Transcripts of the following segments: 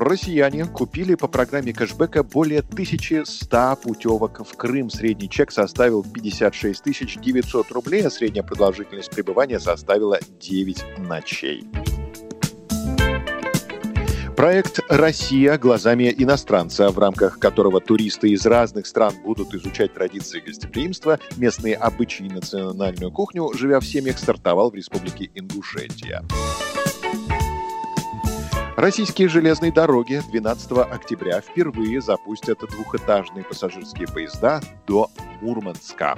Россияне купили по программе кэшбэка более 1100 путевок в Крым. Средний чек составил 56 900 рублей, а средняя продолжительность пребывания составила 9 ночей. Проект «Россия глазами иностранца», в рамках которого туристы из разных стран будут изучать традиции гостеприимства, местные обычаи и национальную кухню, живя в семьях, стартовал в республике Ингушетия. Российские железные дороги 12 октября впервые запустят двухэтажные пассажирские поезда до Мурманска.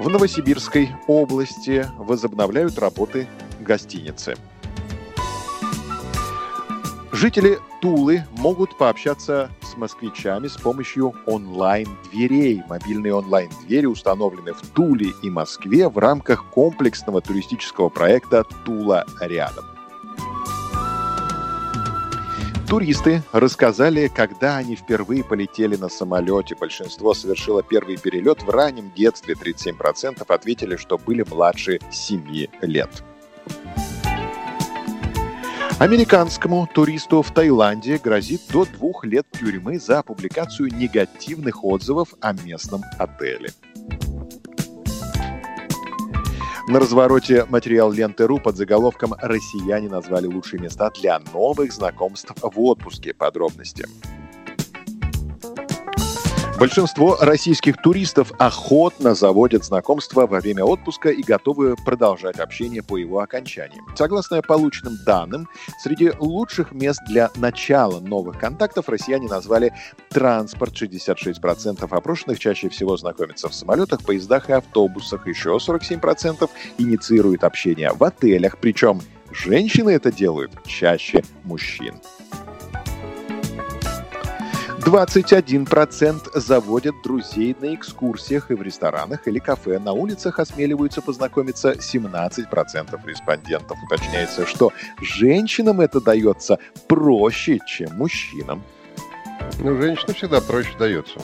В Новосибирской области возобновляют работы гостиницы. Жители Тулы могут пообщаться с москвичами с помощью онлайн-дверей. Мобильные онлайн-двери установлены в Туле и Москве в рамках комплексного туристического проекта «Тула рядом». Туристы рассказали, когда они впервые полетели на самолете. Большинство совершило первый перелет в раннем детстве. 37% ответили, что были младше 7 лет. Американскому туристу в Таиланде грозит до двух лет тюрьмы за публикацию негативных отзывов о местном отеле. На развороте материал ленты.ру под заголовком «Россияне назвали лучшие места для новых знакомств в отпуске». Подробности. Большинство российских туристов охотно заводят знакомства во время отпуска и готовы продолжать общение по его окончании. Согласно полученным данным, среди лучших мест для начала новых контактов россияне назвали транспорт 66% опрошенных чаще всего знакомятся в самолетах, поездах и автобусах, еще 47% инициируют общение в отелях, причем женщины это делают чаще мужчин. 21% заводят друзей на экскурсиях и в ресторанах или кафе. На улицах осмеливаются познакомиться 17% респондентов. Уточняется, что женщинам это дается проще, чем мужчинам. Ну, женщинам всегда проще дается.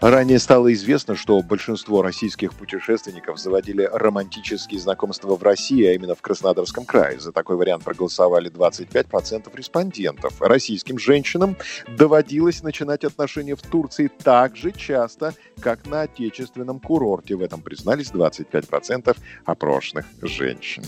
Ранее стало известно, что большинство российских путешественников заводили романтические знакомства в России, а именно в Краснодарском крае. За такой вариант проголосовали 25% респондентов. Российским женщинам доводилось начинать отношения в Турции так же часто, как на отечественном курорте. В этом признались 25% опрошенных женщин.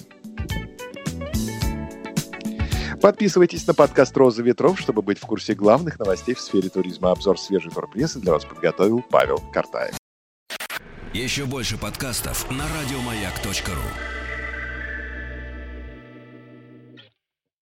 Подписывайтесь на подкаст «Роза ветров», чтобы быть в курсе главных новостей в сфере туризма. Обзор свежей турпрессы для вас подготовил Павел Картаев. Еще больше подкастов на радиомаяк.ру